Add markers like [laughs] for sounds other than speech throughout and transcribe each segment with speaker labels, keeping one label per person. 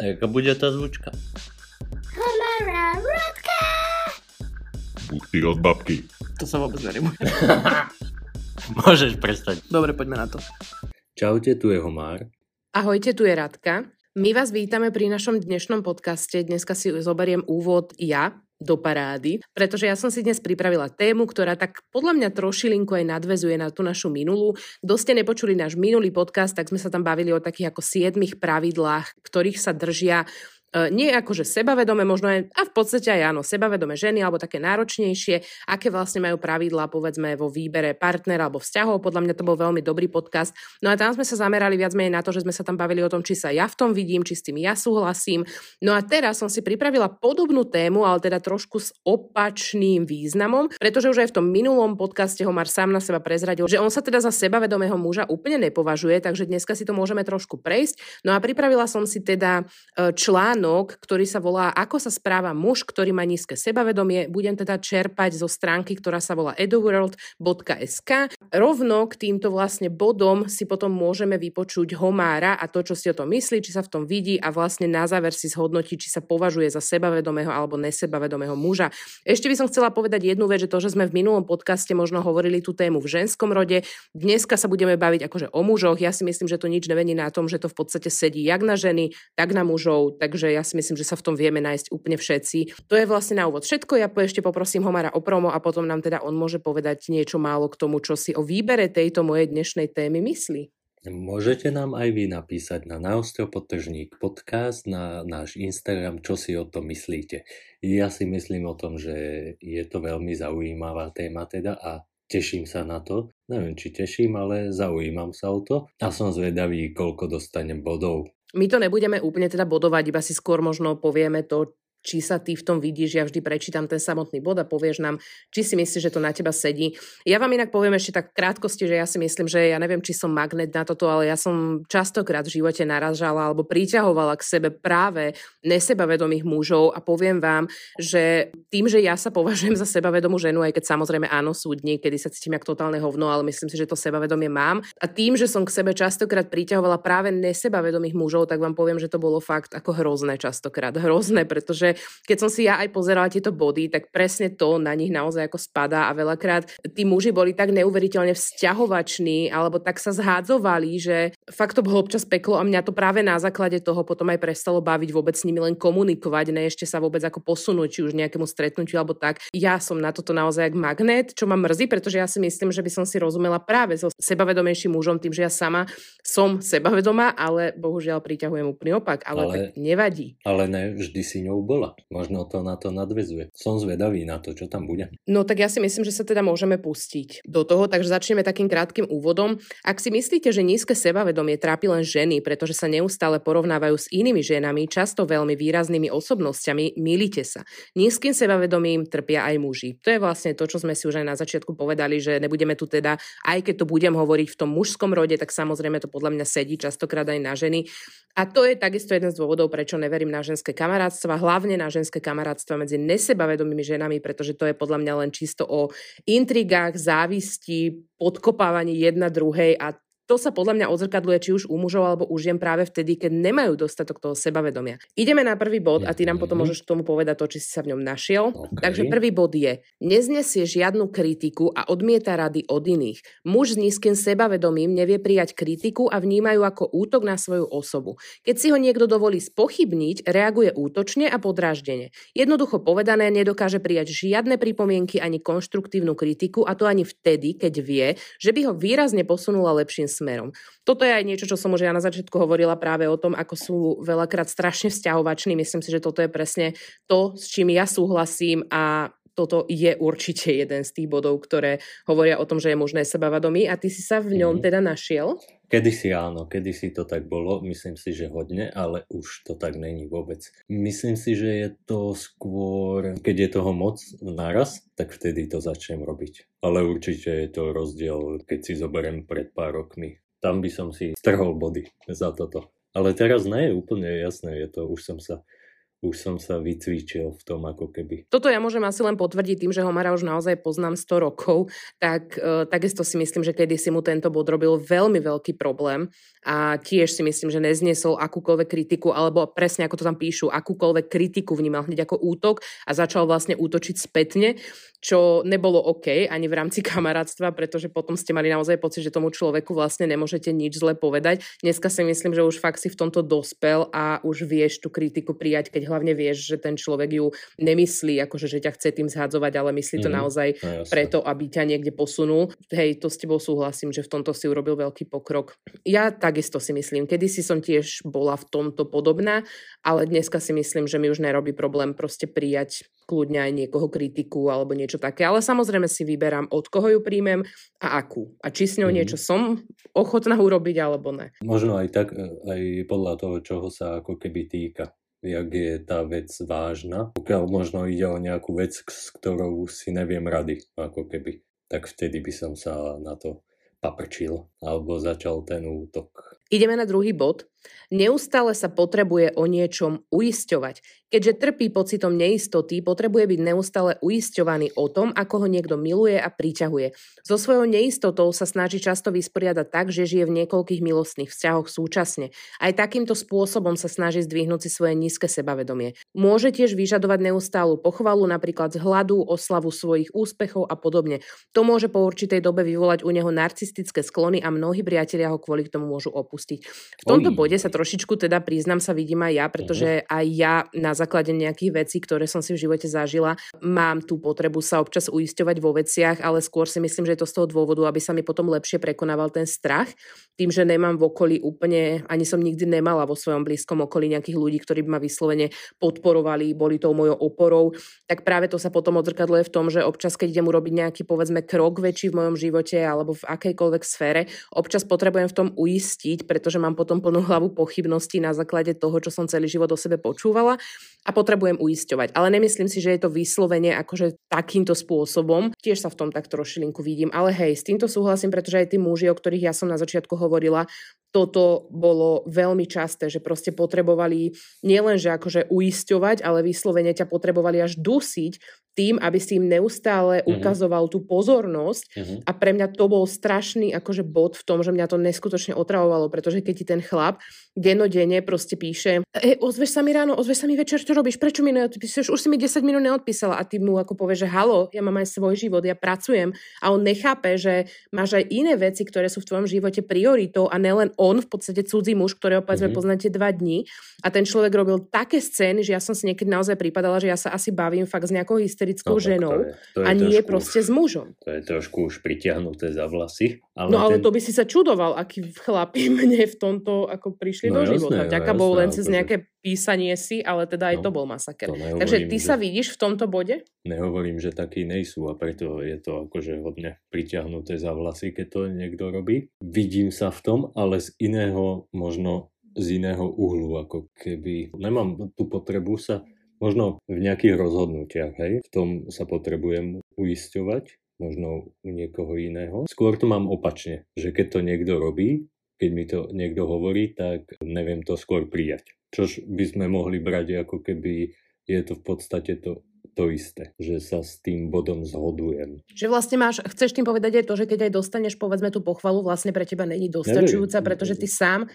Speaker 1: A jaká bude tá zvučka?
Speaker 2: Komara Rodka!
Speaker 3: Ty od babky.
Speaker 4: To sa vôbec nerimuje. [laughs]
Speaker 1: Môžeš prestať.
Speaker 4: Dobre, poďme na to.
Speaker 1: Čaute, tu je Homár.
Speaker 4: Ahojte, tu je Radka. My vás vítame pri našom dnešnom podcaste. Dneska si zoberiem úvod ja do parády, pretože ja som si dnes pripravila tému, ktorá tak podľa mňa trošilinku aj nadvezuje na tú našu minulú. Kto ste nepočuli náš minulý podcast, tak sme sa tam bavili o takých ako siedmých pravidlách, ktorých sa držia nie akože sebavedome, možno aj, a v podstate aj áno, sebavedome ženy, alebo také náročnejšie, aké vlastne majú pravidlá, povedzme, vo výbere partnera alebo vzťahov. Podľa mňa to bol veľmi dobrý podcast. No a tam sme sa zamerali viac menej na to, že sme sa tam bavili o tom, či sa ja v tom vidím, či s tým ja súhlasím. No a teraz som si pripravila podobnú tému, ale teda trošku s opačným významom, pretože už aj v tom minulom podcaste ho Mar sám na seba prezradil, že on sa teda za sebavedomého muža úplne nepovažuje, takže dneska si to môžeme trošku prejsť. No a pripravila som si teda e, člán článok, ktorý sa volá Ako sa správa muž, ktorý má nízke sebavedomie. Budem teda čerpať zo stránky, ktorá sa volá eduworld.sk. Rovno k týmto vlastne bodom si potom môžeme vypočuť Homára a to, čo si o tom myslí, či sa v tom vidí a vlastne na záver si zhodnotí, či sa považuje za sebavedomého alebo nesebavedomého muža. Ešte by som chcela povedať jednu vec, že to, že sme v minulom podcaste možno hovorili tú tému v ženskom rode, dneska sa budeme baviť akože o mužoch. Ja si myslím, že to nič nevení na tom, že to v podstate sedí jak na ženy, tak na mužov, takže ja si myslím, že sa v tom vieme nájsť úplne všetci. To je vlastne na úvod všetko. Ja ešte poprosím Homara o promo a potom nám teda on môže povedať niečo málo k tomu, čo si o výbere tejto mojej dnešnej témy myslí.
Speaker 1: Môžete nám aj vy napísať na naostropodtržník podcast na náš Instagram, čo si o tom myslíte. Ja si myslím o tom, že je to veľmi zaujímavá téma teda a teším sa na to. Neviem, či teším, ale zaujímam sa o to a som zvedavý, koľko dostanem bodov.
Speaker 4: My to nebudeme úplne teda bodovať, iba si skôr možno povieme to, či sa ty v tom vidíš, ja vždy prečítam ten samotný bod a povieš nám, či si myslíš, že to na teba sedí. Ja vám inak poviem ešte tak krátkosti, že ja si myslím, že ja neviem, či som magnet na toto, ale ja som častokrát v živote naražala alebo priťahovala k sebe práve nesebavedomých mužov a poviem vám, že tým, že ja sa [laughs] považujem za sebavedomú ženu, aj keď samozrejme áno, sú dni, kedy sa cítim ako totálne hovno, ale myslím si, že to sebavedomie mám. A tým, že som k sebe častokrát priťahovala práve nesebavedomých mužov, tak vám poviem, že to bolo fakt ako hrozné častokrát. Hrozné, pretože keď som si ja aj pozerala tieto body, tak presne to na nich naozaj ako spadá a veľakrát tí muži boli tak neuveriteľne vzťahovační alebo tak sa zhádzovali, že fakt to bolo občas peklo a mňa to práve na základe toho potom aj prestalo baviť vôbec s nimi len komunikovať, ne ešte sa vôbec ako posunúť, či už nejakému stretnutiu alebo tak. Ja som na toto naozaj jak magnet, čo ma mrzí, pretože ja si myslím, že by som si rozumela práve so sebavedomejším mužom tým, že ja sama som sebavedomá, ale bohužiaľ priťahujem úplný opak, ale, ale tak nevadí.
Speaker 1: Ale ne, vždy si ňou bol bola. Možno to na to nadvezuje. Som zvedavý na to, čo tam bude.
Speaker 4: No tak ja si myslím, že sa teda môžeme pustiť do toho, takže začneme takým krátkým úvodom. Ak si myslíte, že nízke sebavedomie trápi len ženy, pretože sa neustále porovnávajú s inými ženami, často veľmi výraznými osobnosťami, milíte sa. Nízkym sebavedomím trpia aj muži. To je vlastne to, čo sme si už aj na začiatku povedali, že nebudeme tu teda, aj keď to budem hovoriť v tom mužskom rode, tak samozrejme to podľa mňa sedí častokrát aj na ženy. A to je takisto jeden z dôvodov, prečo neverím na ženské kamarátstva, hlavne hlavne na ženské kamarátstva medzi nesebavedomými ženami, pretože to je podľa mňa len čisto o intrigách, závisti, podkopávaní jedna druhej a to sa podľa mňa odzrkadluje či už u mužov alebo u žien práve vtedy, keď nemajú dostatok toho sebavedomia. Ideme na prvý bod a ty nám potom mhm. môžeš k tomu povedať to, či si sa v ňom našiel. Okay. Takže prvý bod je, neznesie žiadnu kritiku a odmieta rady od iných. Muž s nízkym sebavedomím nevie prijať kritiku a vnímajú ako útok na svoju osobu. Keď si ho niekto dovolí spochybniť, reaguje útočne a podráždene. Jednoducho povedané, nedokáže prijať žiadne pripomienky ani konštruktívnu kritiku a to ani vtedy, keď vie, že by ho výrazne posunula lepším smerom. Toto je aj niečo, čo som už ja na začiatku hovorila práve o tom, ako sú veľakrát strašne vzťahovační. Myslím si, že toto je presne to, s čím ja súhlasím a toto je určite jeden z tých bodov, ktoré hovoria o tom, že je možné sebavedomí a ty si sa v ňom mm. teda našiel?
Speaker 1: Kedysi áno, kedysi to tak bolo, myslím si, že hodne, ale už to tak není vôbec. Myslím si, že je to skôr, keď je toho moc naraz, tak vtedy to začnem robiť. Ale určite je to rozdiel, keď si zoberiem pred pár rokmi. Tam by som si strhol body za toto. Ale teraz nie je úplne jasné, je to, už som sa už som sa vycvičil v tom ako keby.
Speaker 4: Toto ja môžem asi len potvrdiť tým, že Homara už naozaj poznám 100 rokov, tak uh, takisto si myslím, že kedy si mu tento bod robil veľmi veľký problém a tiež si myslím, že nezniesol akúkoľvek kritiku, alebo presne ako to tam píšu, akúkoľvek kritiku vnímal hneď ako útok a začal vlastne útočiť spätne, čo nebolo OK ani v rámci [laughs] kamarátstva, pretože potom ste mali naozaj pocit, že tomu človeku vlastne nemôžete nič zle povedať. Dneska si myslím, že už fakt si v tomto dospel a už vieš tú kritiku prijať, keď hlavne vieš, že ten človek ju nemyslí, akože že ťa chce tým zhadzovať, ale myslí to mm, naozaj no, preto, aby ťa niekde posunul. Hej, to s tebou súhlasím, že v tomto si urobil veľký pokrok. Ja takisto si myslím, kedysi som tiež bola v tomto podobná, ale dneska si myslím, že mi už nerobí problém proste prijať kľudne aj niekoho kritiku alebo niečo také. Ale samozrejme si vyberám, od koho ju príjmem a akú. A či s ňou mm. niečo som ochotná urobiť alebo ne.
Speaker 1: Možno aj tak, e, aj podľa toho, čoho sa ako keby týka jak je tá vec vážna. Pokiaľ možno ide o nejakú vec, s ktorou si neviem rady, ako keby, tak vtedy by som sa na to paprčil alebo začal ten útok.
Speaker 4: Ideme na druhý bod. Neustále sa potrebuje o niečom uisťovať. Keďže trpí pocitom neistoty, potrebuje byť neustále uisťovaný o tom, ako ho niekto miluje a priťahuje. So svojou neistotou sa snaží často vysporiadať tak, že žije v niekoľkých milostných vzťahoch súčasne. Aj takýmto spôsobom sa snaží zdvihnúť si svoje nízke sebavedomie. Môže tiež vyžadovať neustálu pochvalu, napríklad z hladu, oslavu svojich úspechov a podobne. To môže po určitej dobe vyvolať u neho narcistické sklony a mnohí priatelia ho kvôli tomu môžu opustiť. V tomto Oj. Bode sa trošičku teda priznám sa vidím aj ja, pretože uh-huh. aj ja na základe nejakých vecí, ktoré som si v živote zažila, mám tú potrebu sa občas uisťovať vo veciach, ale skôr si myslím, že je to z toho dôvodu, aby sa mi potom lepšie prekonával ten strach. Tým, že nemám v okolí úplne, ani som nikdy nemala vo svojom blízkom okolí nejakých ľudí, ktorí by ma vyslovene podporovali, boli tou mojou oporou, tak práve to sa potom odzrkadluje v tom, že občas, keď idem urobiť nejaký povedzme krok väčší v mojom živote alebo v akejkoľvek sfére, občas potrebujem v tom uistiť, pretože mám potom plnú hlavu pochybností na základe toho, čo som celý život o sebe počúvala a potrebujem uisťovať. Ale nemyslím si, že je to vyslovene akože takýmto spôsobom. Tiež sa v tom tak trošilinku vidím. Ale hej, s týmto súhlasím, pretože aj tí muži, o ktorých ja som na začiatku hovorila, toto bolo veľmi časté, že proste potrebovali nielen, že akože uisťovať, ale vyslovene ťa potrebovali až dusiť tým, aby si im neustále mm-hmm. ukazoval tú pozornosť mm-hmm. a pre mňa to bol strašný akože bod v tom, že mňa to neskutočne otravovalo, pretože keď ti ten chlap denodene proste píše e, ozveš sa mi ráno, ozveš sa mi večer, čo robíš, prečo mi neodpíšeš, už si mi 10 minút neodpísala a ty mu ako povieš, že halo, ja mám aj svoj život, ja pracujem a on nechápe, že máš aj iné veci, ktoré sú v tvojom živote prioritou a nelen on, v podstate cudzí muž, ktorého povedzme mm-hmm. poznáte dva dní a ten človek robil také scény, že ja som si niekedy naozaj pripadala, že ja sa asi bavím fakt s nejakou hysterickou no, ženou to je, to je a nie proste
Speaker 1: už,
Speaker 4: s mužom.
Speaker 1: To je trošku už pritiahnuté za vlasy.
Speaker 4: Ale no ale ten... to by si sa čudoval, aký chlapi [laughs] mne v tomto ako prišli no, do jasné, života. Ďaká bol len cez akože- nejaké písanie si, ale teda aj no, to bol masaker. To nehovorím, Takže ty že... sa vidíš v tomto bode?
Speaker 1: Nehovorím, že takí nejsú a preto je to akože hodne pritiahnuté za vlasy, keď to niekto robí. Vidím sa v tom, ale z iného, možno z iného uhlu, ako keby nemám tú potrebu sa Možno v nejakých rozhodnutiach, hej, v tom sa potrebujem uisťovať, možno u niekoho iného. Skôr to mám opačne, že keď to niekto robí, keď mi to niekto hovorí, tak neviem to skôr prijať. Čož by sme mohli brať ako keby je to v podstate to, to isté, že sa s tým bodom zhodujem.
Speaker 4: Že vlastne máš, chceš tým povedať aj to, že keď aj dostaneš povedzme tú pochvalu, vlastne pre teba není dostačujúca, pretože ty sám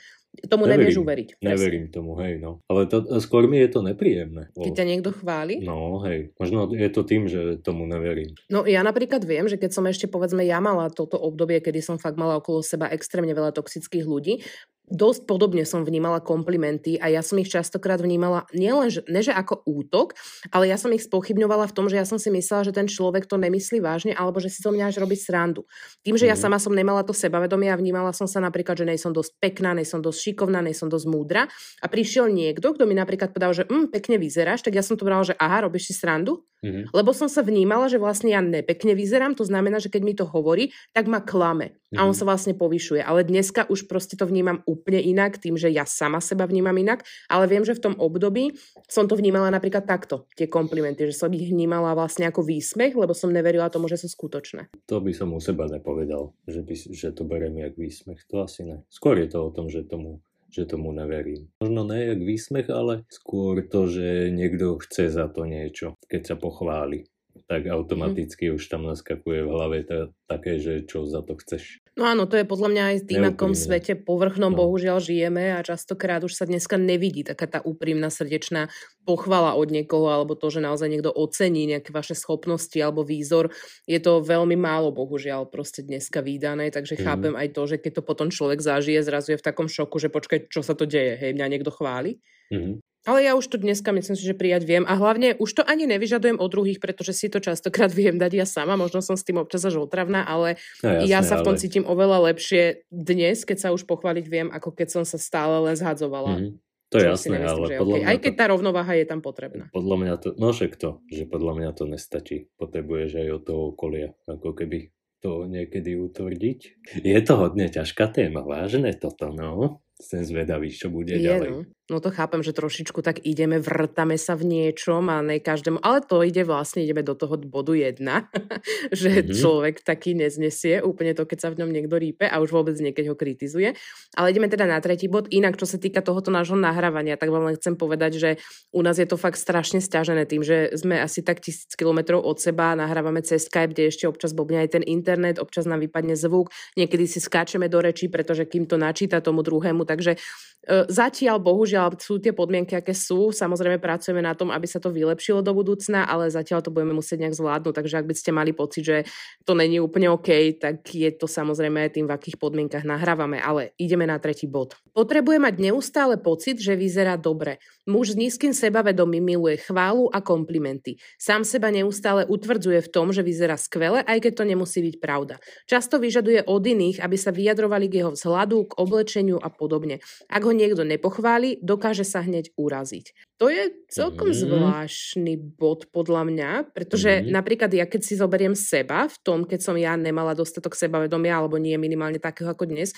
Speaker 4: tomu neverím, nevieš uveriť.
Speaker 1: Presne. Neverím tomu, hej, no. Ale to, skôr mi je to nepríjemné.
Speaker 4: Keď ťa niekto chváli?
Speaker 1: No, hej. Možno je to tým, že tomu neverím.
Speaker 4: No ja napríklad viem, že keď som ešte povedzme ja mala toto obdobie, kedy som fakt mala okolo seba extrémne veľa toxických ľudí, dosť podobne som vnímala komplimenty a ja som ich častokrát vnímala nielen, že, ne že ako útok, ale ja som ich spochybňovala v tom, že ja som si myslela, že ten človek to nemyslí vážne alebo že si so mňa až robí srandu. Tým, že ja mhm. sama som nemala to sebavedomie a vnímala som sa napríklad, že nejsom dosť pekná, nejsom dosť šikovná, nejsom dosť múdra a prišiel niekto, kto mi napríklad povedal, že mm, pekne vyzeráš, tak ja som to brala, že aha, robíš si srandu? Mm. Lebo som sa vnímala, že vlastne ja nepekne vyzerám, to znamená, že keď mi to hovorí, tak ma klame a on mhm. sa vlastne povyšuje. Ale dneska už proste to vnímam úplne inak, tým, že ja sama seba vnímam inak, ale viem, že v tom období som to vnímala napríklad takto, tie komplimenty, že som ich vnímala vlastne ako výsmech, lebo som neverila tomu, že sú skutočné.
Speaker 1: To by som u seba nepovedal, že, by, že to beriem jak výsmech, to asi ne. Skôr je to o tom, že tomu že tomu neverím. Možno ne jak výsmech, ale skôr to, že niekto chce za to niečo, keď sa pochváli tak automaticky mm. už tam naskakuje v hlave to, také, že čo za to chceš.
Speaker 4: No áno, to je podľa mňa aj tým, akom svete povrchnom no. bohužiaľ žijeme a častokrát už sa dneska nevidí taká tá úprimná srdečná pochvala od niekoho alebo to, že naozaj niekto ocení nejaké vaše schopnosti alebo výzor. Je to veľmi málo bohužiaľ proste dneska výdané, takže mm. chápem aj to, že keď to potom človek zažije, zrazu je v takom šoku, že počkaj, čo sa to deje, hej, mňa niekto chváli. Mm. Ale ja už to dneska myslím si, že prijať viem a hlavne už to ani nevyžadujem od druhých, pretože si to častokrát [laughs] viem dať ja sama, možno som s tým občas až otravná, ale no, jasné, ja sa v tom ale... cítim oveľa lepšie dnes, keď sa už pochváliť viem, ako keď som sa stále len zhadzovala. Mm-hmm.
Speaker 1: To je jasné, nemyslím, ale podľa okay. mňa
Speaker 4: Aj keď tá rovnováha je tam potrebná.
Speaker 1: Podľa mňa to, no však to, že podľa mňa to nestačí. Potrebuješ aj od toho okolia, ako keby to niekedy utvrdiť. Je to hodne ťažká téma, vážne toto, no. Som zvedavý, čo bude je, ďalej.
Speaker 4: No. No to chápem, že trošičku tak ideme, vrtame sa v niečom a ne každému, ale to ide vlastne, ideme do toho bodu jedna, [laughs] že mm-hmm. človek taký neznesie úplne to, keď sa v ňom niekto rípe a už vôbec niekedy ho kritizuje. Ale ideme teda na tretí bod. Inak, čo sa týka tohoto nášho nahrávania, tak vám len chcem povedať, že u nás je to fakt strašne stiažené tým, že sme asi tak tisíc kilometrov od seba, nahrávame cez Skype, kde ešte občas bobne aj ten internet, občas nám vypadne zvuk, niekedy si skáčeme do rečí, pretože kým to načíta tomu druhému, takže E, zatiaľ, bohužiaľ, sú tie podmienky, aké sú. Samozrejme, pracujeme na tom, aby sa to vylepšilo do budúcna, ale zatiaľ to budeme musieť nejak zvládnuť. Takže ak by ste mali pocit, že to není úplne OK, tak je to samozrejme tým, v akých podmienkach nahrávame. Ale ideme na tretí bod. Potrebuje mať neustále pocit, že vyzerá dobre. Muž s nízkym sebavedomím miluje chválu a komplimenty. Sám seba neustále utvrdzuje v tom, že vyzerá skvele, aj keď to nemusí byť pravda. Často vyžaduje od iných, aby sa vyjadrovali k jeho vzhľadu, k oblečeniu a podobne. Ak ho niekto nepochváli, dokáže sa hneď uraziť. To je celkom mm. zvláštny bod podľa mňa, pretože mm. napríklad ja keď si zoberiem seba v tom, keď som ja nemala dostatok sebavedomia alebo nie minimálne takého ako dnes,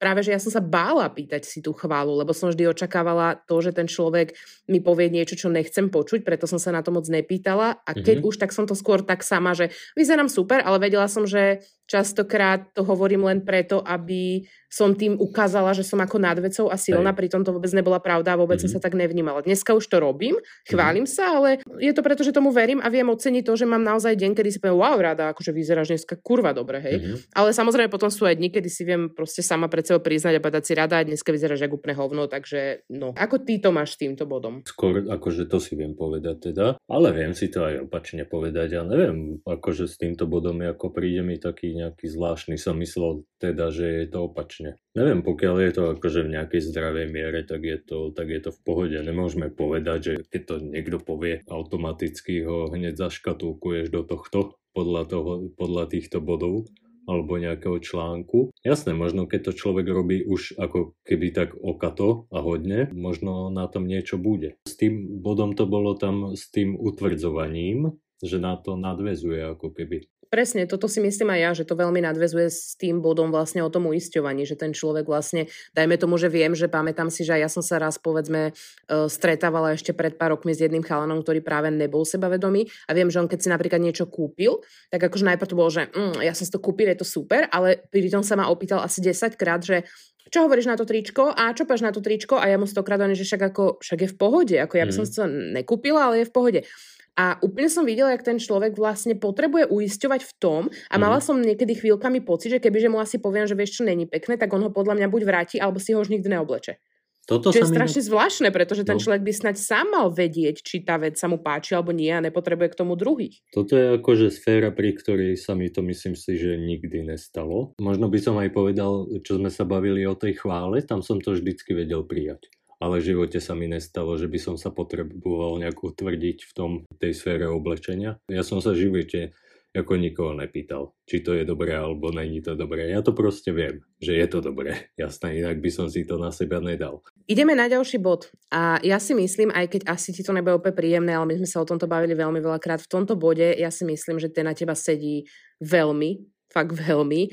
Speaker 4: práve, že ja som sa bála pýtať si tú chválu, lebo som vždy očakávala to, že ten človek mi povie niečo, čo nechcem počuť, preto som sa na to moc nepýtala a keď mm-hmm. už, tak som to skôr tak sama, že vyzerám super, ale vedela som, že častokrát to hovorím len preto, aby som tým ukázala, že som ako nad vecou a silná, pritom to vôbec nebola pravda a vôbec mm-hmm. som sa tak nevnímala. Dneska už to robím, chválim mm-hmm. sa, ale je to preto, že tomu verím a viem oceniť to, že mám naozaj deň, kedy si poviem, wow, rada, akože vyzeráš dneska kurva dobre, hej. Mm-hmm. Ale samozrejme potom sú aj dni, kedy si viem proste sama pred sebou priznať a povedať si rada, dneska vyzeráš ako úplne hovno, takže no. Ako ty to máš týmto bodom?
Speaker 1: Skôr akože to si viem povedať teda, ale viem si to aj opačne povedať a neviem, akože s týmto bodom ako príde mi taký nejaký zvláštny, som myslel teda, že je to opačne. Neviem, pokiaľ je to akože v nejakej zdravej miere, tak je to, tak je to v pohode. Nemôžeme povedať, že keď to niekto povie, automaticky ho hneď zaškatulkuješ do tohto podľa, toho, podľa týchto bodov alebo nejakého článku. Jasné, možno keď to človek robí už ako keby tak okato a hodne, možno na tom niečo bude. S tým bodom to bolo tam s tým utvrdzovaním, že na to nadvezuje ako keby.
Speaker 4: Presne, toto si myslím aj ja, že to veľmi nadvezuje s tým bodom vlastne o tom uisťovaní, že ten človek vlastne, dajme tomu, že viem, že pamätám si, že ja som sa raz povedzme e, stretávala ešte pred pár rokmi s jedným chalanom, ktorý práve nebol sebavedomý a viem, že on keď si napríklad niečo kúpil, tak akože najprv to bolo, že mm, ja som si to kúpil, je to super, ale pritom sa ma opýtal asi 10 krát, že čo hovoríš na to tričko a čo povieš na to tričko a ja mu stokrát že však, ako, však je v pohode, ako ja by som mm. si to nekúpila, ale je v pohode. A úplne som videla, jak ten človek vlastne potrebuje uisťovať v tom a mala mm. som niekedy chvíľkami pocit, že kebyže mu asi poviem, že vieš čo není pekné, tak on ho podľa mňa buď vráti, alebo si ho už nikdy neobleče. Toto Čo je strašne mi... zvláštne, pretože ten no. človek by snať sám mal vedieť, či tá vec sa mu páči alebo nie a nepotrebuje k tomu druhých.
Speaker 1: Toto je akože sféra, pri ktorej sa mi to myslím si, že nikdy nestalo. Možno by som aj povedal, čo sme sa bavili o tej chvále, tam som to vždycky vedel prijať ale v živote sa mi nestalo, že by som sa potreboval nejak utvrdiť v tom tej sfére oblečenia. Ja som sa v živote ako nikoho nepýtal, či to je dobré alebo není to dobré. Ja to proste viem, že je to dobré. Jasné, inak by som si to na seba nedal.
Speaker 4: Ideme na ďalší bod. A ja si myslím, aj keď asi ti to nebude úplne príjemné, ale my sme sa o tomto bavili veľmi veľakrát, v tomto bode ja si myslím, že ten na teba sedí veľmi fakt veľmi.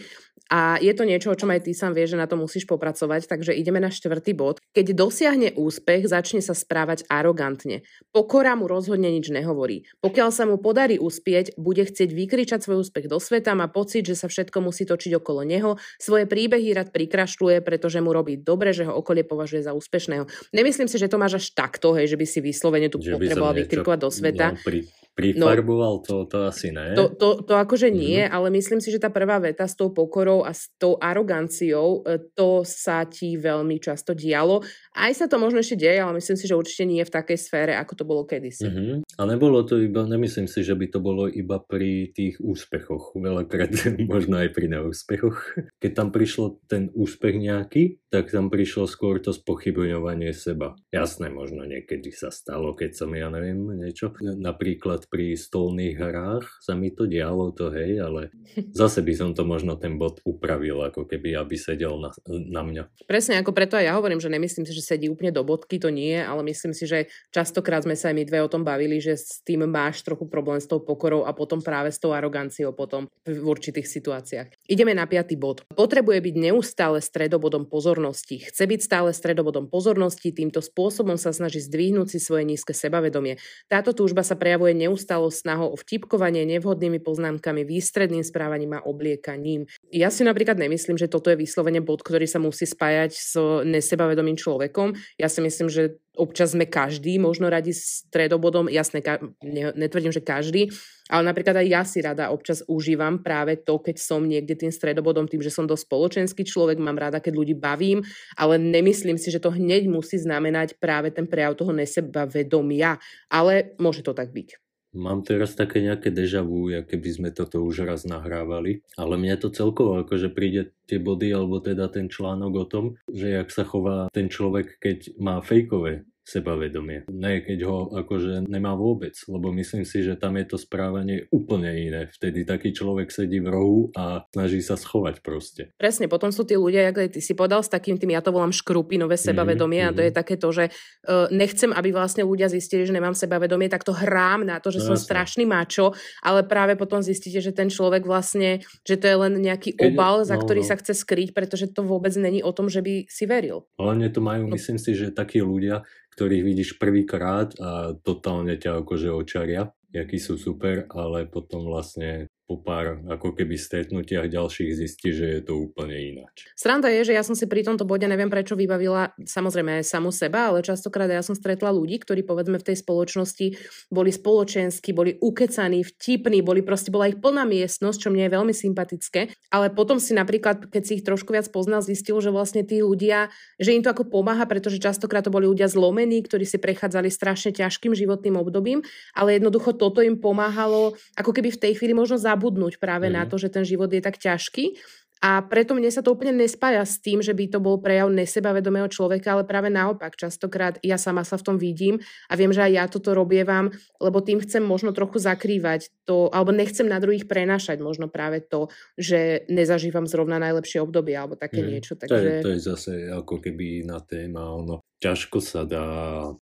Speaker 4: A je to niečo, o čom aj ty sám vieš, že na to musíš popracovať, takže ideme na štvrtý bod. Keď dosiahne úspech, začne sa správať arogantne. Pokora mu rozhodne nič nehovorí. Pokiaľ sa mu podarí uspieť, bude chcieť vykričať svoj úspech do sveta, má pocit, že sa všetko musí točiť okolo neho, svoje príbehy rád prikrašľuje, pretože mu robí dobre, že ho okolie považuje za úspešného. Nemyslím si, že to máš až takto, hej, že by si vyslovene tu potreboval vykrikovať do sveta.
Speaker 1: Pri, Prifarboval no, to, to asi ne.
Speaker 4: To, to, to akože nie, mm. ale myslím si, že tá prvá veta s tou pokorou a s tou aroganciou, e, to sa ti veľmi často dialo. Aj sa to možno ešte deje, ale myslím si, že určite nie v takej sfére, ako to bolo kedysi.
Speaker 1: Mm-hmm. A nebolo to iba, nemyslím si, že by to bolo iba pri tých úspechoch. Veľakrát [laughs] možno aj pri neúspechoch. Keď tam prišlo ten úspech nejaký, tak tam prišlo skôr to spochybňovanie seba. Jasné, možno niekedy sa stalo, keď som, ja neviem, niečo. Napríklad pri stolných hrách sa mi to dialo to, hej, ale [laughs] zase by som to možno ten bod upravil, ako keby aby sedel na, na mňa.
Speaker 4: Presne, ako preto aj ja hovorím, že nemyslím si, že sedí úplne do bodky, to nie, ale myslím si, že častokrát sme sa aj my dve o tom bavili, že s tým máš trochu problém s tou pokorou a potom práve s tou aroganciou potom v určitých situáciách. Ideme na piatý bod. Potrebuje byť neustále stredobodom pozornosti. Chce byť stále stredobodom pozornosti, týmto spôsobom sa snaží zdvihnúť si svoje nízke sebavedomie. Táto túžba sa prejavuje neustále neustálo snahou o vtipkovanie nevhodnými poznámkami, výstredným správaním a obliekaním. Ja si napríklad nemyslím, že toto je vyslovene bod, ktorý sa musí spájať s nesebavedomým človekom. Ja si myslím, že občas sme každý možno radi stredobodom, jasne, ka- ne, netvrdím, že každý, ale napríklad aj ja si rada občas užívam práve to, keď som niekde tým stredobodom, tým, že som dosť spoločenský človek, mám rada, keď ľudí bavím, ale nemyslím si, že to hneď musí znamenať práve ten prejav toho nesebavedomia, ale môže to tak byť.
Speaker 1: Mám teraz také nejaké deja vu, keby sme toto už raz nahrávali, ale mne to celkovo akože príde tie body, alebo teda ten článok o tom, že jak sa chová ten človek, keď má fejkové sebavedomie. Ne, keď ho akože nemá vôbec, lebo myslím si, že tam je to správanie úplne iné. Vtedy taký človek sedí v rohu a snaží sa schovať proste.
Speaker 4: Presne, potom sú tí ľudia, ako ty si podal s takým tým, ja to volám škrupinové mhm, sebavedomie mm-hmm. a to je mhm. také to, že uh, nechcem, aby vlastne ľudia zistili, že nemám sebavedomie, tak to hrám na to, že no, som jasne. strašný mačo, ale práve potom zistíte, že ten človek vlastne, že to je len nejaký keď, obal, za no, ktorý no. sa chce skryť, pretože to vôbec není o tom, že by si veril.
Speaker 1: Hlavne to majú, no. myslím si, že takí ľudia, ktorých vidíš prvýkrát a totálne ťa akože očaria, akí sú super, ale potom vlastne po pár ako keby stretnutiach ďalších zistí, že je to úplne ináč.
Speaker 4: Sranda je, že ja som si pri tomto bode neviem prečo vybavila samozrejme aj samu seba, ale častokrát ja som stretla ľudí, ktorí povedzme v tej spoločnosti boli spoločenskí, boli ukecaní, vtipní, boli proste, bola ich plná miestnosť, čo mne je veľmi sympatické, ale potom si napríklad, keď si ich trošku viac poznal, zistil, že vlastne tí ľudia, že im to ako pomáha, pretože častokrát to boli ľudia zlomení, ktorí si prechádzali strašne ťažkým životným obdobím, ale jednoducho toto im pomáhalo ako keby v tej chvíli možno zabudnúť práve mm. na mhm. to, že ten život je tak ťažký. A preto mne sa to úplne nespája s tým, že by to bol prejav nesebavedomého človeka, ale práve naopak. Častokrát ja sama sa v tom vidím a viem, že aj ja toto robievam, lebo tým chcem možno trochu zakrývať to, alebo nechcem na druhých prenášať možno práve to, že nezažívam zrovna najlepšie obdobie alebo také mm. niečo.
Speaker 1: Takže... To, je, to je zase ako keby iná téma. Ono ťažko sa dá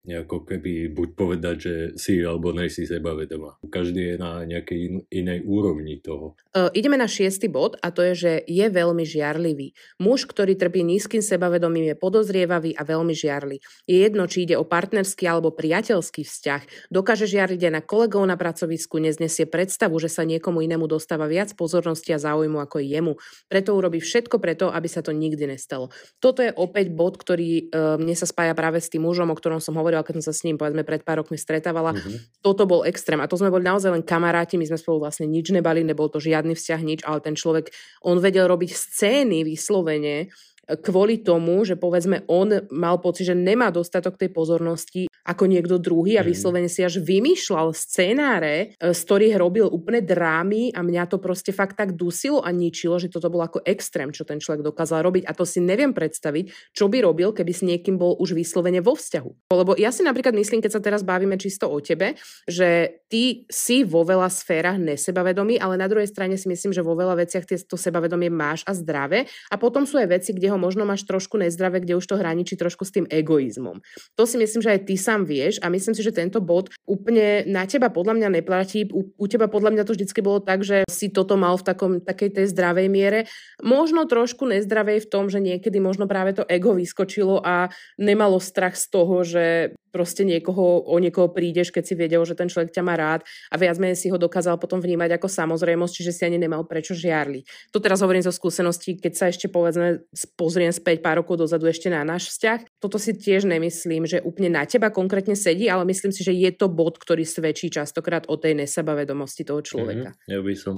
Speaker 1: nejako keby buď povedať, že si alebo nejsi sebavedomá. Každý je na nejakej in, inej úrovni toho.
Speaker 4: Uh, ideme na šiestý bod a to je, že je veľmi žiarlivý. Muž, ktorý trpí nízkym sebavedomím, je podozrievavý a veľmi žiarlý. Je jedno, či ide o partnerský alebo priateľský vzťah. Dokáže žiariť aj na kolegov na pracovisku, neznesie predstavu, že sa niekomu inému dostáva viac pozornosti a záujmu ako jemu. Preto urobí všetko preto, aby sa to nikdy nestalo. Toto je opäť bod, ktorý uh, mne sa spája spája práve s tým mužom, o ktorom som hovorila, keď som sa s ním povedzme pred pár rokmi stretávala. Mm-hmm. Toto bol extrém a to sme boli naozaj len kamaráti, my sme spolu vlastne nič nebali, nebol to žiadny vzťah, nič, ale ten človek, on vedel robiť scény vyslovene, kvôli tomu, že povedzme on mal pocit, že nemá dostatok tej pozornosti ako niekto druhý a mhm. vyslovene si až vymýšľal scenáre, e, z ktorých robil úplne drámy a mňa to proste fakt tak dusilo a ničilo, že toto bolo ako extrém, čo ten človek dokázal robiť a to si neviem predstaviť, čo by robil, keby s niekým bol už vyslovene vo vzťahu. Lebo ja si napríklad myslím, keď sa teraz bavíme čisto o tebe, že ty si vo veľa sférach nesebavedomý, ale na druhej strane si myslím, že vo veľa veciach to sebavedomie máš a zdravé a potom sú aj veci, kde ho možno máš trošku nezdravé, kde už to hraničí trošku s tým egoizmom. To si myslím, že aj ty sám vieš a myslím si, že tento bod úplne na teba podľa mňa neplatí. U, u teba podľa mňa to vždycky bolo tak, že si toto mal v takom, takej tej zdravej miere. Možno trošku nezdravej v tom, že niekedy možno práve to ego vyskočilo a nemalo strach z toho, že proste niekoho, o niekoho prídeš, keď si vedel, že ten človek ťa má rád a viac menej si ho dokázal potom vnímať ako samozrejmosť, čiže si ani nemal prečo žiarli. To teraz hovorím zo skúseností, keď sa ešte povedzme pozriem späť pár rokov dozadu ešte na náš vzťah. Toto si tiež nemyslím, že úplne na teba konkrétne sedí, ale myslím si, že je to bod, ktorý svedčí častokrát o tej nesebavedomosti toho človeka.
Speaker 1: Mm-hmm. Ja by som,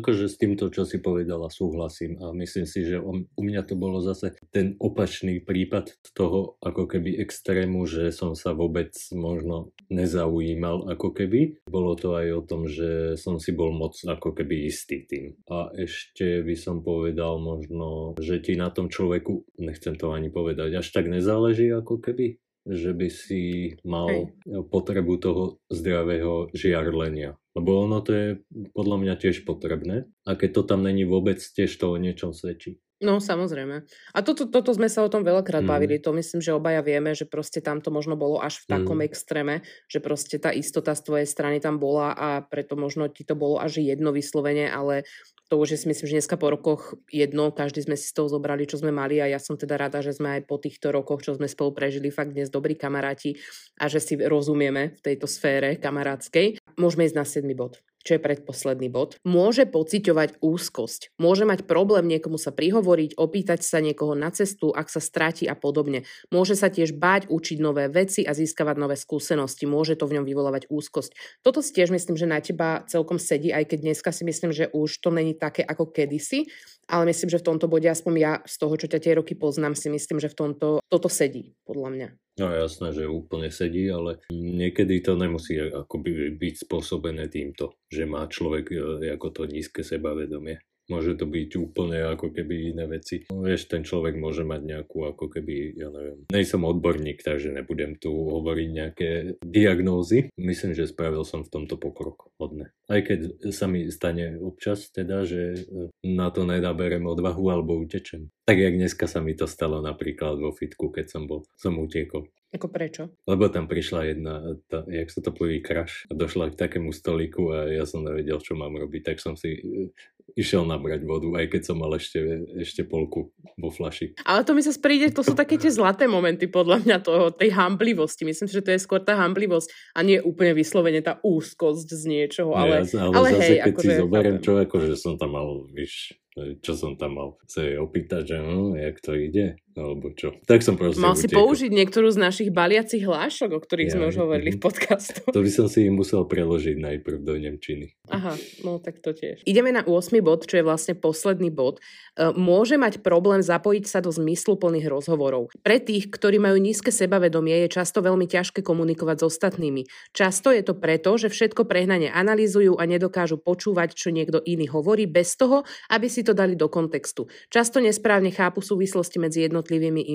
Speaker 1: akože s týmto, čo si povedala, súhlasím a myslím si, že u mňa to bolo zase ten opačný prípad toho ako keby extrému, že som sa vôbec možno nezaujímal ako keby. Bolo to aj o tom, že som si bol moc ako keby istý tým. A ešte by som povedal možno, že ti na tom človeku, nechcem to ani povedať, až tak nezáleží ako keby že by si mal Hej. potrebu toho zdravého žiarlenia. Lebo ono to je podľa mňa tiež potrebné. A keď to tam není vôbec, tiež to o niečom svedčí.
Speaker 4: No, samozrejme. A toto, toto sme sa o tom veľakrát mm. bavili. To myslím, že obaja vieme, že proste tam to možno bolo až v takom mm. extréme, že proste tá istota z tvojej strany tam bola a preto možno ti to bolo až jedno vyslovene, ale to už je si myslím, že dneska po rokoch jedno, každý sme si z toho zobrali, čo sme mali a ja som teda rada, že sme aj po týchto rokoch, čo sme spolu prežili, fakt dnes dobrí kamaráti a že si rozumieme v tejto sfére kamarátskej. Môžeme ísť na 7 bod čo je predposledný bod, môže pociťovať úzkosť. Môže mať problém niekomu sa prihovoriť, opýtať sa niekoho na cestu, ak sa stráti a podobne. Môže sa tiež báť učiť nové veci a získavať nové skúsenosti. Môže to v ňom vyvolávať úzkosť. Toto si tiež myslím, že na teba celkom sedí, aj keď dneska si myslím, že už to není také ako kedysi, ale myslím, že v tomto bode, aspoň ja z toho, čo ťa tie roky poznám, si myslím, že v tomto toto sedí, podľa mňa.
Speaker 1: No jasné, že úplne sedí, ale niekedy to nemusí akoby byť spôsobené týmto, že má človek e, ako to nízke sebavedomie. Môže to byť úplne ako keby iné veci. No, vieš, ten človek môže mať nejakú ako keby, ja neviem, nejsom odborník, takže nebudem tu hovoriť nejaké diagnózy. Myslím, že spravil som v tomto pokrok hodne. Aj keď sa mi stane občas teda, že e, na to nedaberem odvahu alebo utečem. Tak jak dneska sa mi to stalo napríklad vo fitku, keď som bol, som utiekol.
Speaker 4: Ako prečo?
Speaker 1: Lebo tam prišla jedna, tá, jak sa to povie, kraš a došla k takému stoliku a ja som nevedel, čo mám robiť, tak som si e, išiel nabrať vodu, aj keď som mal ešte, ešte polku vo flaši.
Speaker 4: Ale to mi sa spríde, to sú [laughs] také tie zlaté momenty podľa mňa toho, tej hamblivosti. Myslím, že to je skôr tá hamblivosť a nie úplne vyslovene tá úzkosť z niečoho, ale,
Speaker 1: ja, ale, ale zase, hej, keď akože, si zoberiem, čo akože som tam mal, víš, čo som tam mal sa jej opýtať, že no, jak to ide, alebo čo. Tak som proste
Speaker 4: Mal si použiť niektorú z našich baliacich hlášok, o ktorých ja, sme už hovorili v podcastu.
Speaker 1: To by som si musel preložiť najprv do Nemčiny.
Speaker 4: Aha, no tak to tiež. Ideme na 8. bod, čo je vlastne posledný bod. E, môže mať problém zapojiť sa do zmysluplných rozhovorov. Pre tých, ktorí majú nízke sebavedomie, je často veľmi ťažké komunikovať s ostatnými. Často je to preto, že všetko prehnane analýzujú a nedokážu počúvať, čo niekto iný hovorí, bez toho, aby si to dali do kontextu. Často nesprávne chápu súvislosti medzi jednotlivými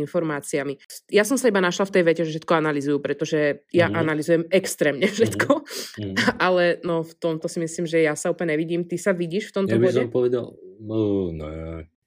Speaker 4: informáciami. Ja som sa iba našla v tej vete, že všetko analizujú, pretože ja mm. analizujem extrémne mhm. všetko, mm. [laughs] ale no v tomto si myslím, že ja sa úplne nevidím. Ty sa vidíš v tomto
Speaker 1: ja by
Speaker 4: bode?
Speaker 1: som povedal, no, no,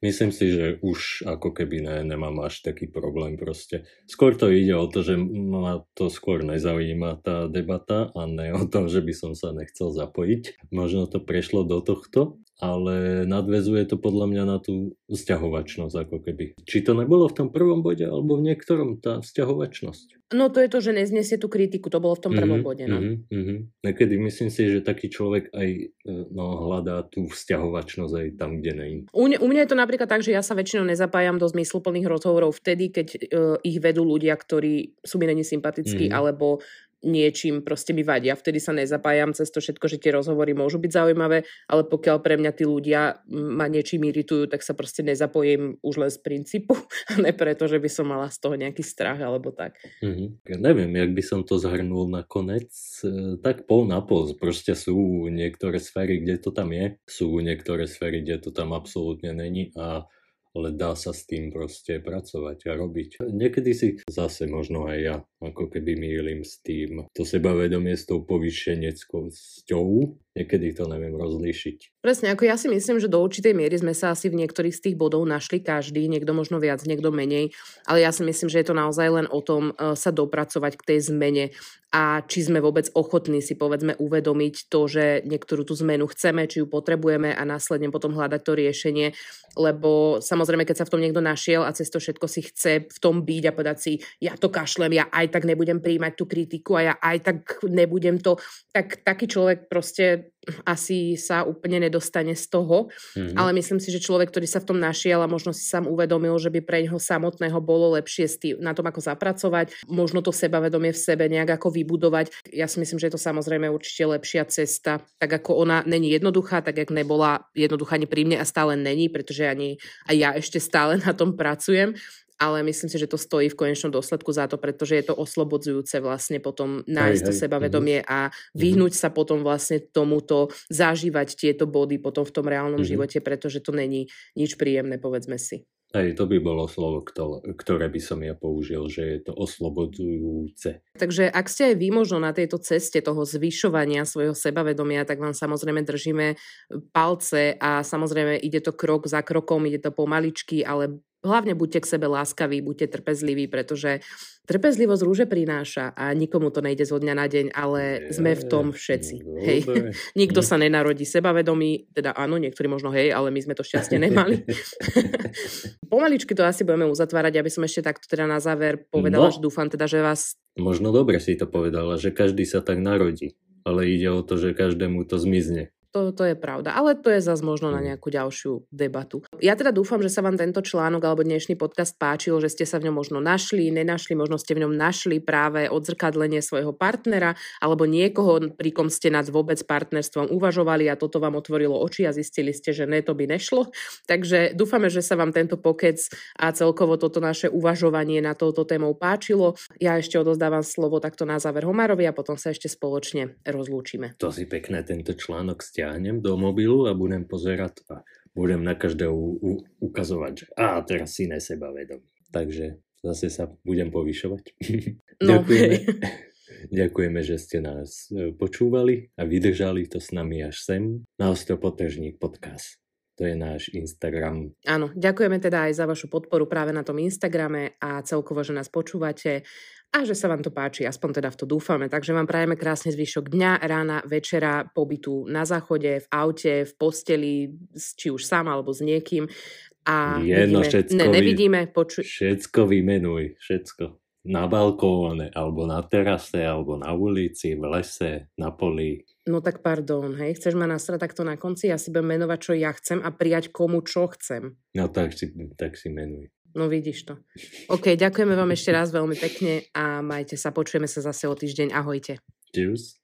Speaker 1: Myslím si, že už ako keby ne, nemám až taký problém proste. Skôr to ide o to, že ma to skôr nezaujíma tá debata a ne o tom, že by som sa nechcel zapojiť. Možno to prešlo do tohto, ale nadvezuje to podľa mňa na tú vzťahovačnosť ako keby. Či to nebolo v tom prvom bode alebo v niektorom tá vzťahovačnosť?
Speaker 4: No to je to, že neznesie tú kritiku, to bolo v tom prvom mm-hmm, bode. No.
Speaker 1: Mm-hmm. Niekedy myslím si, že taký človek aj e, no, hľadá tú vzťahovačnosť aj tam, kde není.
Speaker 4: U, u mňa je to napríklad tak, že ja sa väčšinou nezapájam do zmysluplných rozhovorov vtedy, keď uh, ich vedú ľudia, ktorí sú mi není sympatickí, mm-hmm. alebo niečím proste mi vadia. Vtedy sa nezapájam cez to všetko, že tie rozhovory môžu byť zaujímavé, ale pokiaľ pre mňa tí ľudia ma niečím iritujú, tak sa proste nezapojím už len z princípu, [laughs] a ne preto, že by som mala z toho nejaký strach alebo tak.
Speaker 1: Mm-hmm. Ja neviem, jak by som to zhrnul nakoniec. E, tak pol na pol. Proste sú niektoré sféry, kde to tam je, sú niektoré sféry, kde to tam absolútne není a ale dá sa s tým proste pracovať a robiť. Niekedy si zase možno aj ja ako keby mýlim s tým to sebavedomie s tou povýšeneckou niekedy to neviem rozlíšiť.
Speaker 4: Presne, ako ja si myslím, že do určitej miery sme sa asi v niektorých z tých bodov našli každý, niekto možno viac, niekto menej, ale ja si myslím, že je to naozaj len o tom uh, sa dopracovať k tej zmene a či sme vôbec ochotní si povedzme uvedomiť to, že niektorú tú zmenu chceme, či ju potrebujeme a následne potom hľadať to riešenie, lebo samozrejme, keď sa v tom niekto našiel a cez to všetko si chce v tom byť a povedať si, ja to kašlem, ja aj tak nebudem príjmať tú kritiku a ja aj tak nebudem to, tak taký človek proste asi sa úplne nedostane z toho, mm-hmm. ale myslím si, že človek, ktorý sa v tom našiel a možno si sám uvedomil, že by pre neho samotného bolo lepšie na tom, ako zapracovať, možno to sebavedomie v sebe nejak ako vybudovať. Ja si myslím, že je to samozrejme určite lepšia cesta, tak ako ona není jednoduchá, tak jak nebola jednoduchá ani pri mne a stále není, pretože ani aj ja ešte stále na tom pracujem, ale myslím si, že to stojí v konečnom dôsledku za to, pretože je to oslobodzujúce vlastne potom nájsť hej, to hej, sebavedomie uh-huh. a mhm. vyhnúť uh-huh. sa potom vlastne tomuto, zažívať tieto body potom v tom reálnom uh-huh. živote, pretože to není nič príjemné, povedzme si.
Speaker 1: Hej, to by bolo slovo, ktoré by som ja použil, že je to oslobodzujúce.
Speaker 4: Takže ak ste aj vy možno na tejto ceste toho zvyšovania svojho sebavedomia, tak vám samozrejme držíme palce a samozrejme ide to krok za krokom, ide to pomaličky, ale hlavne buďte k sebe láskaví, buďte trpezliví, pretože trpezlivosť rúže prináša a nikomu to nejde zo dňa na deň, ale sme v tom všetci. Hej. [laughs] Nikto sa nenarodí sebavedomý, teda áno, niektorí možno hej, ale my sme to šťastie [laughs] nemali. [laughs] Pomaličky to asi budeme uzatvárať, aby som ešte takto teda na záver povedala, no, že dúfam teda, že vás...
Speaker 1: Možno dobre si to povedala, že každý sa tak narodí, ale ide o to, že každému to zmizne.
Speaker 4: To, to je pravda, ale to je zase možno na mm. nejakú ďalšiu debatu. Ja teda dúfam, že sa vám tento článok alebo dnešný podcast páčil, že ste sa v ňom možno našli, nenašli, možno ste v ňom našli práve odzrkadlenie svojho partnera alebo niekoho, pri kom ste nad vôbec partnerstvom uvažovali a toto vám otvorilo oči a zistili ste, že ne, to by nešlo. Takže dúfame, že sa vám tento pokec a celkovo toto naše uvažovanie na touto témou páčilo. Ja ešte odozdávam slovo takto na záver Homarovi a potom sa ešte spoločne rozlúčime.
Speaker 1: To si pekné tento článok ste stiahnem do mobilu a budem pozerať a budem na každého u- ukazovať, že a teraz si nesebavedom. Takže zase sa budem povyšovať. [laughs] No, Ďakujeme. [laughs] Ďakujeme, že ste nás e, počúvali a vydržali to s nami až sem na Ostropotržník podcast. To je náš Instagram.
Speaker 4: Áno, ďakujeme teda aj za vašu podporu práve na tom Instagrame a celkovo, že nás počúvate a že sa vám to páči, aspoň teda v to dúfame. Takže vám prajeme krásne zvyšok dňa, rána, večera, pobytu na záchode, v aute, v posteli, či už sám alebo s niekým. A
Speaker 1: Jedno, vidíme, všetko,
Speaker 4: ne, nevidíme, poču...
Speaker 1: všetko vymenuj, všetko. Na balkóne, alebo na terase, alebo na ulici, v lese, na poli.
Speaker 4: No tak pardon, hej, chceš ma nasrať takto na konci? Ja si budem menovať, čo ja chcem a prijať komu, čo chcem.
Speaker 1: No tak si, tak si menuj.
Speaker 4: No vidíš to. OK, ďakujeme vám ešte raz veľmi pekne a majte sa, počujeme sa zase o týždeň. Ahojte.
Speaker 1: Cheers.